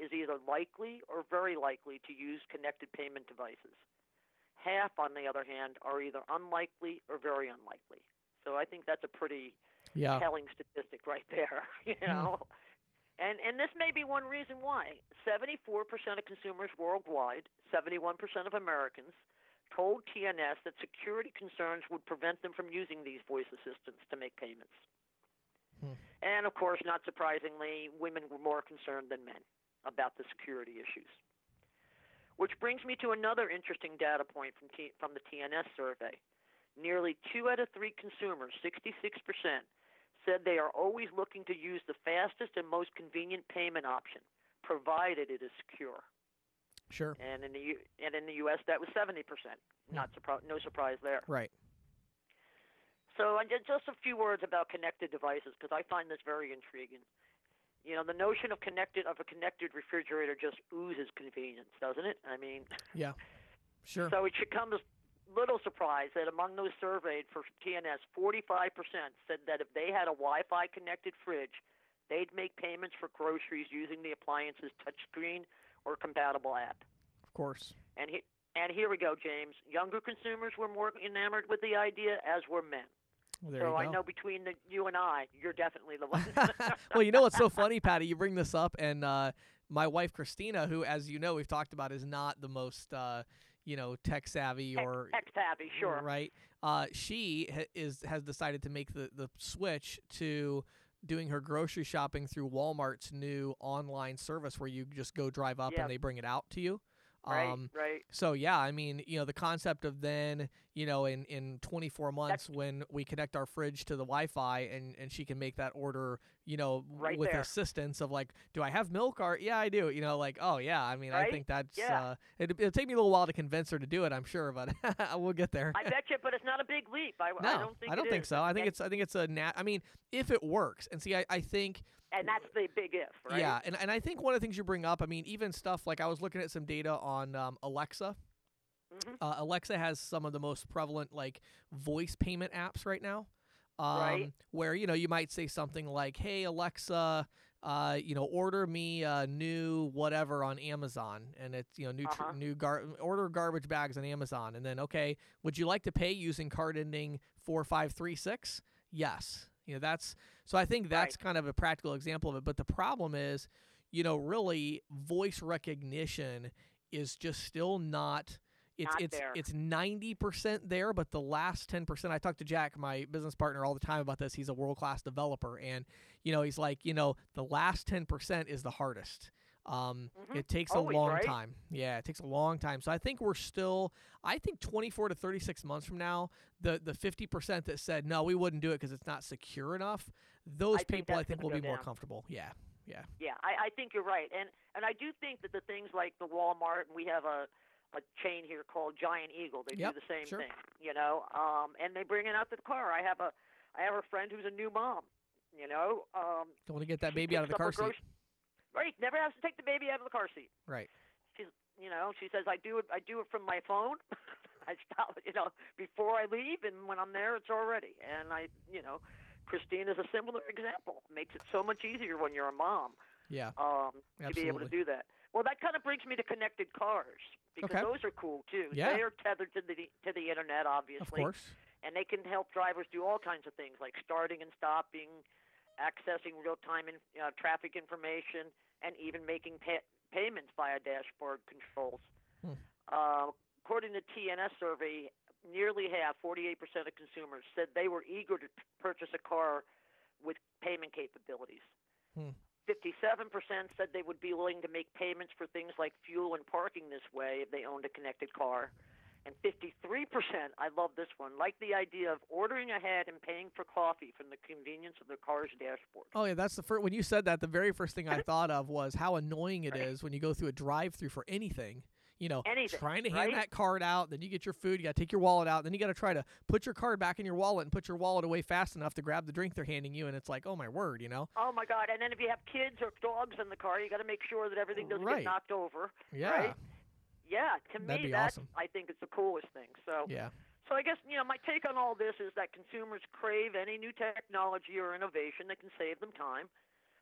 is either likely or very likely to use connected payment devices. Half, on the other hand, are either unlikely or very unlikely. So I think that's a pretty yeah. telling statistic right there. You Hmm. know, and and this may be one reason why 74% of consumers worldwide, 71% of Americans told TNS that security concerns would prevent them from using these voice assistants to make payments. Hmm. And of course, not surprisingly, women were more concerned than men about the security issues. Which brings me to another interesting data point from, T- from the TNS survey. Nearly two out of three consumers, 66%, said they are always looking to use the fastest and most convenient payment option, provided it is secure. Sure. And in the U- and in the U.S. that was 70%. Hmm. Not surpri- no surprise there. Right. So just a few words about connected devices because I find this very intriguing. You know, the notion of connected of a connected refrigerator just oozes convenience, doesn't it? I mean, Yeah. Sure. so it should come as little surprise that among those surveyed for TNS, 45% said that if they had a Wi-Fi connected fridge, they'd make payments for groceries using the appliance's touchscreen or compatible app. of course. And he, and here we go, James. Younger consumers were more enamored with the idea, as were men. Well, so I know between the, you and I, you're definitely the one. well, you know what's so funny, Patti? You bring this up, and uh, my wife Christina, who, as you know, we've talked about, is not the most, uh, you know, tech savvy or tech savvy, sure. right. Uh, she ha- is has decided to make the the switch to doing her grocery shopping through Walmart's new online service, where you just go drive up Yep. and they bring it out to you. Right, Um, right. so yeah, I mean, you know, the concept of then, you know, in in 24 months when we connect our fridge to the Wi-Fi and and she can make that order, you know, Right with there. assistance of like, do I have milk or yeah, I do, you know, like, oh yeah, I mean, I think that's Yeah. uh it it'll take me a little while to convince her to do it, I'm sure, but we'll get there. I bet you, but it's not a big leap. I, no, I don't think it think is. so. I think it's I think it's a nat I mean, if it works. And see, I I think and that's the big if, right? yeah, and, and I think one of the things you bring up, I mean, even stuff like I was looking at some data on um, Alexa. Mhm. Uh, Alexa has some of the most prevalent like voice payment apps right now. Um, Right. Where you know you might say something like, "Hey Alexa, uh, you know, order me a new whatever on Amazon," and it's you know new tr- Uh-huh. new gar- order garbage bags on Amazon, and then okay, would you like to pay using card ending four five three six? Yes. You know that's so I think that's kind of a practical example of it. But the problem is, you know, really voice recognition is just still not. It's Not it's there. it's ninety percent there, but the last ten percent. I talk to Jack, my business partner, all the time about this. He's a world class developer, and you know, he's like, you know, the last ten percent is the hardest. Um, Mhm. It takes Always, a long right? time. Yeah, it takes a long time. So I think we're still. I think 24 to 36 months from now, the the 50 percent that said no, we wouldn't do it because it's not secure enough. Those I people, I think, will be more comfortable. Yeah, yeah, Yeah, I, I think you're right, and and I do think that the things like the Walmart, and we have a a chain here called Giant Eagle. They Yep, do the same sure. thing, you know. Um, and they bring it out to the car. I have a I have a friend who's a new mom, you know. Um, don't want to get that baby out of the car seat. grocery- Right, never has to take the baby out of the car seat. Right. She's, you know, she says I do it. I do it from my phone. I stop, you know, before I leave, and when I'm there, it's already. And I, you know, Christine is a similar example. Makes it so much easier when you're a mom Yeah, um, to be able to do that. Well, that kind of brings me to connected cars because Okay. those are cool too. Yeah. They are tethered to the to the internet, obviously, of course. and they can help drivers do all kinds of things like starting and stopping, accessing real-time in, uh, traffic information, and even making pa- payments via dashboard controls. Hmm. Uh, according to TNS survey, nearly half, 48% of consumers, said they were eager to p- purchase a car with payment capabilities. Hmm. 57% said they would be willing to make payments for things like fuel and parking this way if they owned a connected car. And 53%, I love this one, like the idea of ordering ahead and paying for coffee from the convenience of their car's dashboard. Oh yeah, that's the first. When you said that, the very first thing I thought of was how annoying it is when you go through a drive-through for anything. You know, Anything, trying to hand right? that card out, then you get your food, you got to take your wallet out, then you got to try to put your card back in your wallet and put your wallet away fast enough to grab the drink they're handing you, and it's like, oh my word, you know? Oh my God! And then if you have kids or dogs in the car, you got to make sure that everything doesn't Right. get knocked over. Yeah, Right? Yeah, to That'd me, be that's awesome. I think it's the coolest thing. So, yeah, so I guess you know my take on all this is that consumers crave any new technology or innovation that can save them time,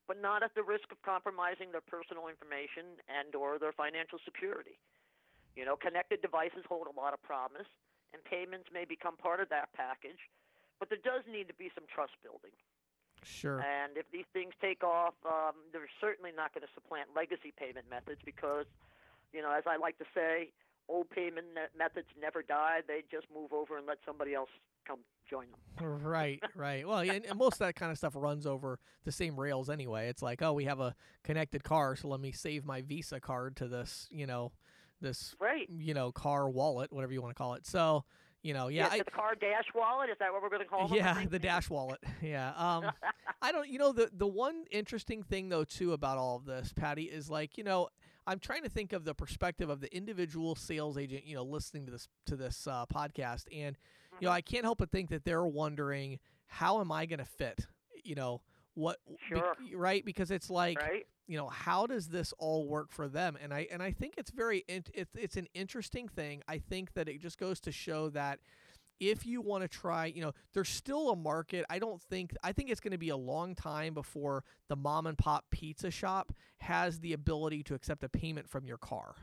but not at the risk of compromising their personal information and or their financial security. You know, connected devices hold a lot of promise, and payments may become part of that package, but there does need to be some trust building. sure. And if these things take off, um, they're certainly not going to supplant legacy payment methods because, you know, as I like to say, old payment methods never die. They just move over and let somebody else come join them. right, right. Well, and, and most of that kind of stuff runs over the same rails anyway. It's like, oh, we have a connected car, so let me save my Visa card to this, you know, this, Right. you know, car wallet, whatever you want to call it. So, you know, yeah, to I, the car dash wallet. Is that what we're going to call them? I yeah, the dash wallet. Yeah. Um, I don't. You know, the the one interesting thing though too about all of this, Patti, is like you know, I'm trying to think of the perspective of the individual sales agent. You know, listening to this to this uh, podcast, and you know, I can't help but think that they're wondering how am I going to fit. You know what? be- right? Because it's like right. you know how does this all work for them and i and i think it's very it's, it's an interesting thing i think that it just goes to show that if you want to try you know there's still a market i don't think i think it's going to be a long time before the mom and pop pizza shop has the ability to accept a payment from your car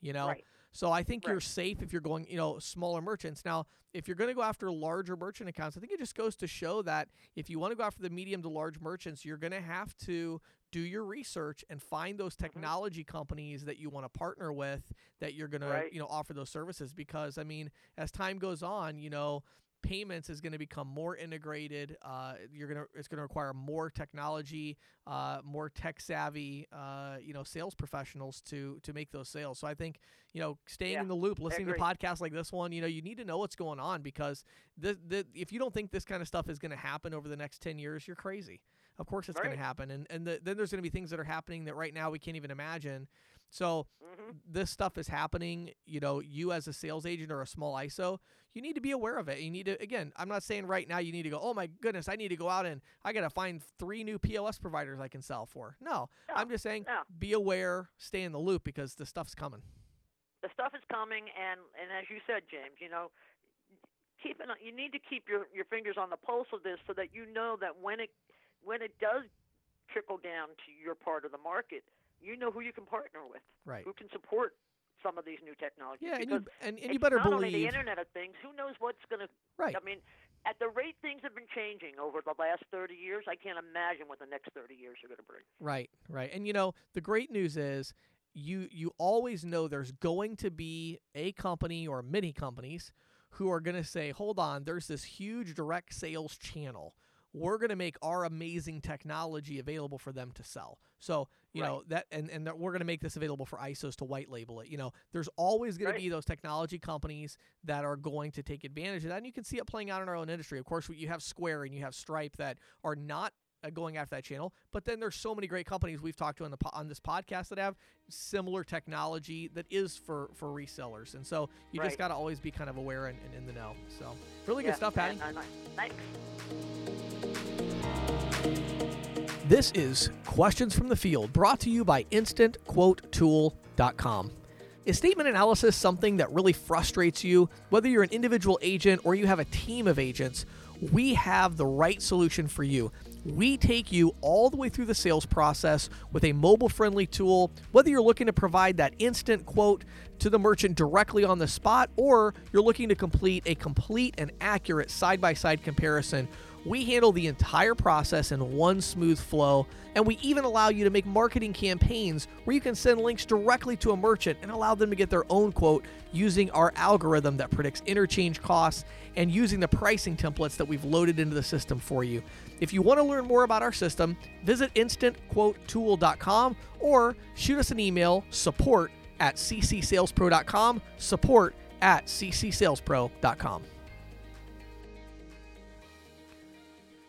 you know Right. So i think you're safe if you're going you know smaller merchants now if you're going to go after larger merchant accounts i think it just goes to show that if you want to go after the medium to large merchants you're going to have to do your research and find those Mm-hmm. technology companies that you want to partner with that you're going Right. to you know offer those services because i mean as time goes on you know payments is going to become more integrated uh, you're going to it's going to require more technology uh, more tech savvy uh, you know sales professionals to to make those sales. So i think you know staying Yeah, in the loop listening to podcasts like this one you know you need to know what's going on because the, the if you don't think this kind of stuff is going to happen over the next 10 years you're crazy. Of course it's going to happen. And and the, then there's going to be things that are happening that right now we can't even imagine so hmm this stuff is happening you know you as a sales agent or a small iso you need to be aware of it. You need to again i'm not saying right now you need to go oh my goodness i need to go out and i got to find three new pos providers i can sell for. No No, i'm just saying no. be aware stay in the loop because the stuff's coming. The stuff is coming and and as you said james you know keep an, you need to keep your your fingers on the pulse of this so that you know that when it when it does trickle down to your part of the market you know who you can partner with right. who can support some of these new technologies. Yeah and you and, and you better not only the internet of things who knows what's going to right. I mean at the rate things have been changing over the last 30 years i can't imagine what the next 30 years are going to bring. Right, right. And you know, the great news is you you always know there's going to be a company or many companies who are going to say, "Hold on, there's this huge direct sales channel we're going to make our amazing technology available for them to sell. So, you Right. know, that and and that we're going to make this available for ISOs to white label it. You know, there's always going Right. to be those technology companies that are going to take advantage of that. And you can see it playing out in our own industry. Of course, you have Square and you have Stripe that are not uh, going after that channel, but then there's so many great companies we've talked to on the on this podcast that have similar technology that is for for resellers. And so you just got to always be kind of aware and, and in the know. So, really good stuff, Patti. and, uh, Thanks. This is Questions from the Field, brought to you by InstantQuoteTool.com. Is statement analysis something that really frustrates you? Whether you're an individual agent or you have a team of agents, we have the right solution for you. We take you all the way through the sales process with a mobile friendly tool, whether you're looking to provide that instant quote to the merchant directly on the spot or you're looking to complete a complete and accurate side by side comparison. We handle the entire process in one smooth flow, and we even allow you to make marketing campaigns where you can send links directly to a merchant and allow them to get their own quote using our algorithm that predicts interchange costs and using the pricing templates that we've loaded into the system for you. If you want to learn more about our system, visit instantquotetool.com or shoot us an email support at ccsalespro.com, support at ccsalespro.com.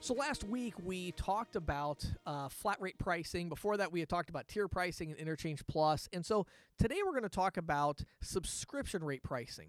So last week we talked about uh, flat rate pricing. Before that, we had talked about tier pricing and interchange plus. And so today we're going to talk about subscription rate pricing.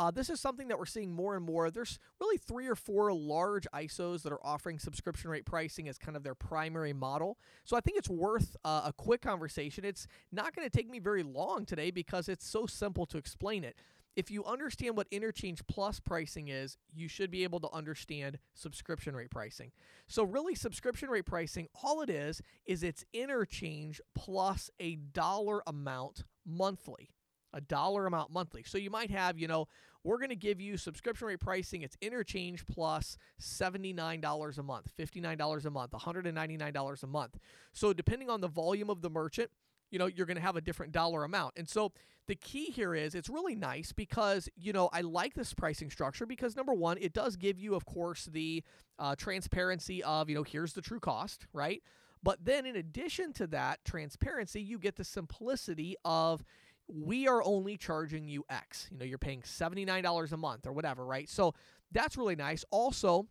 Uh, this is something that we're seeing more and more. There's really three or four large ISOs that are offering subscription rate pricing as kind of their primary model. So I think it's worth uh, a quick conversation. It's not going to take me very long today because it's so simple to explain it if you understand what interchange plus pricing is, you should be able to understand subscription rate pricing. So, really, subscription rate pricing, all it is, is it's interchange plus a dollar amount monthly. A dollar amount monthly. So, you might have, you know, we're going to give you subscription rate pricing. It's interchange plus $79 a month, $59 a month, $199 a month. So, depending on the volume of the merchant, you know, you're going to have a different dollar amount. And so the key here is it's really nice because, you know, I like this pricing structure because number one, it does give you, of course, the uh, transparency of, you know, here's the true cost, right? But then in addition to that transparency, you get the simplicity of, we are only charging you X. You know, you're paying $79 a month or whatever, right? So that's really nice. Also,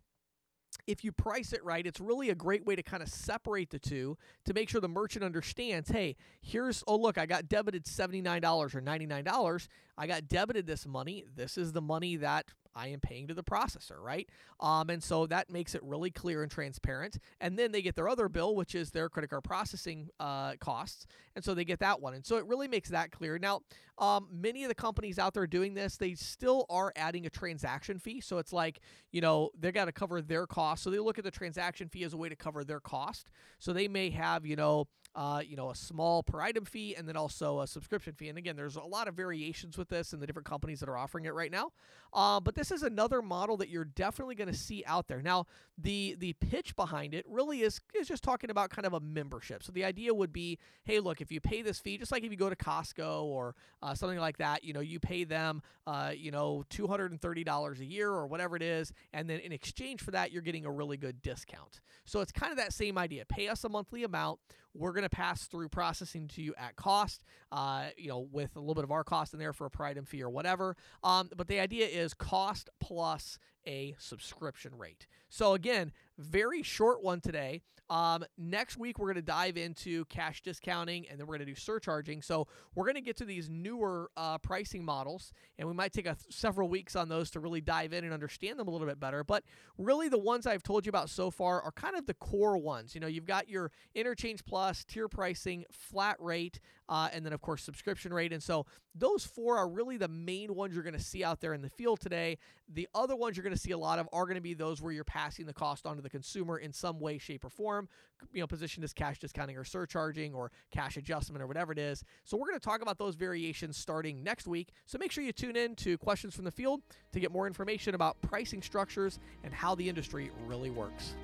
if you price it right, it's really a great way to kind of separate the two to make sure the merchant understands hey, here's, oh, look, I got debited $79 or $99. I got debited this money. This is the money that I am paying to the processor, right? Um, and so that makes it really clear and transparent. And then they get their other bill, which is their credit card processing uh, costs. And so they get that one. And so it really makes that clear. Now, um, many of the companies out there doing this, they still are adding a transaction fee. So it's like, you know, they got to cover their cost. So they look at the transaction fee as a way to cover their cost. So they may have, you know, uh, you know, a small per item fee and then also a subscription fee. And again, there's a lot of variations with this and the different companies that are offering it right now. Uh, but this is another model that you're definitely going to see out there. Now, the the pitch behind it really is is just talking about kind of a membership. So the idea would be, hey, look, if you pay this fee, just like if you go to Costco or uh, something like that, you know, you pay them, uh, you know, two hundred and thirty dollars a year or whatever it is, and then in exchange for that, you're getting a really good discount. So it's kind of that same idea. Pay us a monthly amount. We're going to pass through processing to you at cost, uh, you know, with a little bit of our cost in there for a per item fee or whatever. Um, but the idea is cost plus a subscription rate. So again, very short one today. Um, next week, we're going to dive into cash discounting and then we're going to do surcharging. So we're going to get to these newer uh, pricing models, and we might take a, several weeks on those to really dive in and understand them a little bit better. But really, the ones I've told you about so far are kind of the core ones. You know, you've got your interchange plus, tier pricing, flat rate, uh, and then, of course, subscription rate. And so those four are really the main ones you're going to see out there in the field today. The other ones you're going to see a lot of are going to be those where you're passing the cost on to the consumer in some way, shape, or form, you know, positioned as cash discounting or surcharging or cash adjustment or whatever it is. So we're going to talk about those variations starting next week. So make sure you tune in to Questions from the Field to get more information about pricing structures and how the industry really works.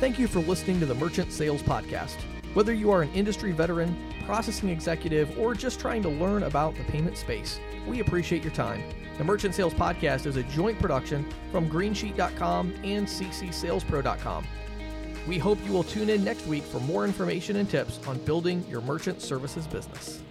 Thank you for listening to the Merchant Sales Podcast. Whether you are an industry veteran, processing executive, or just trying to learn about the payment space, We appreciate your time. The Merchant Sales Podcast is a joint production from greensheet.com and ccsalespro.com. We hope you will tune in next week for more information and tips on building your merchant services business.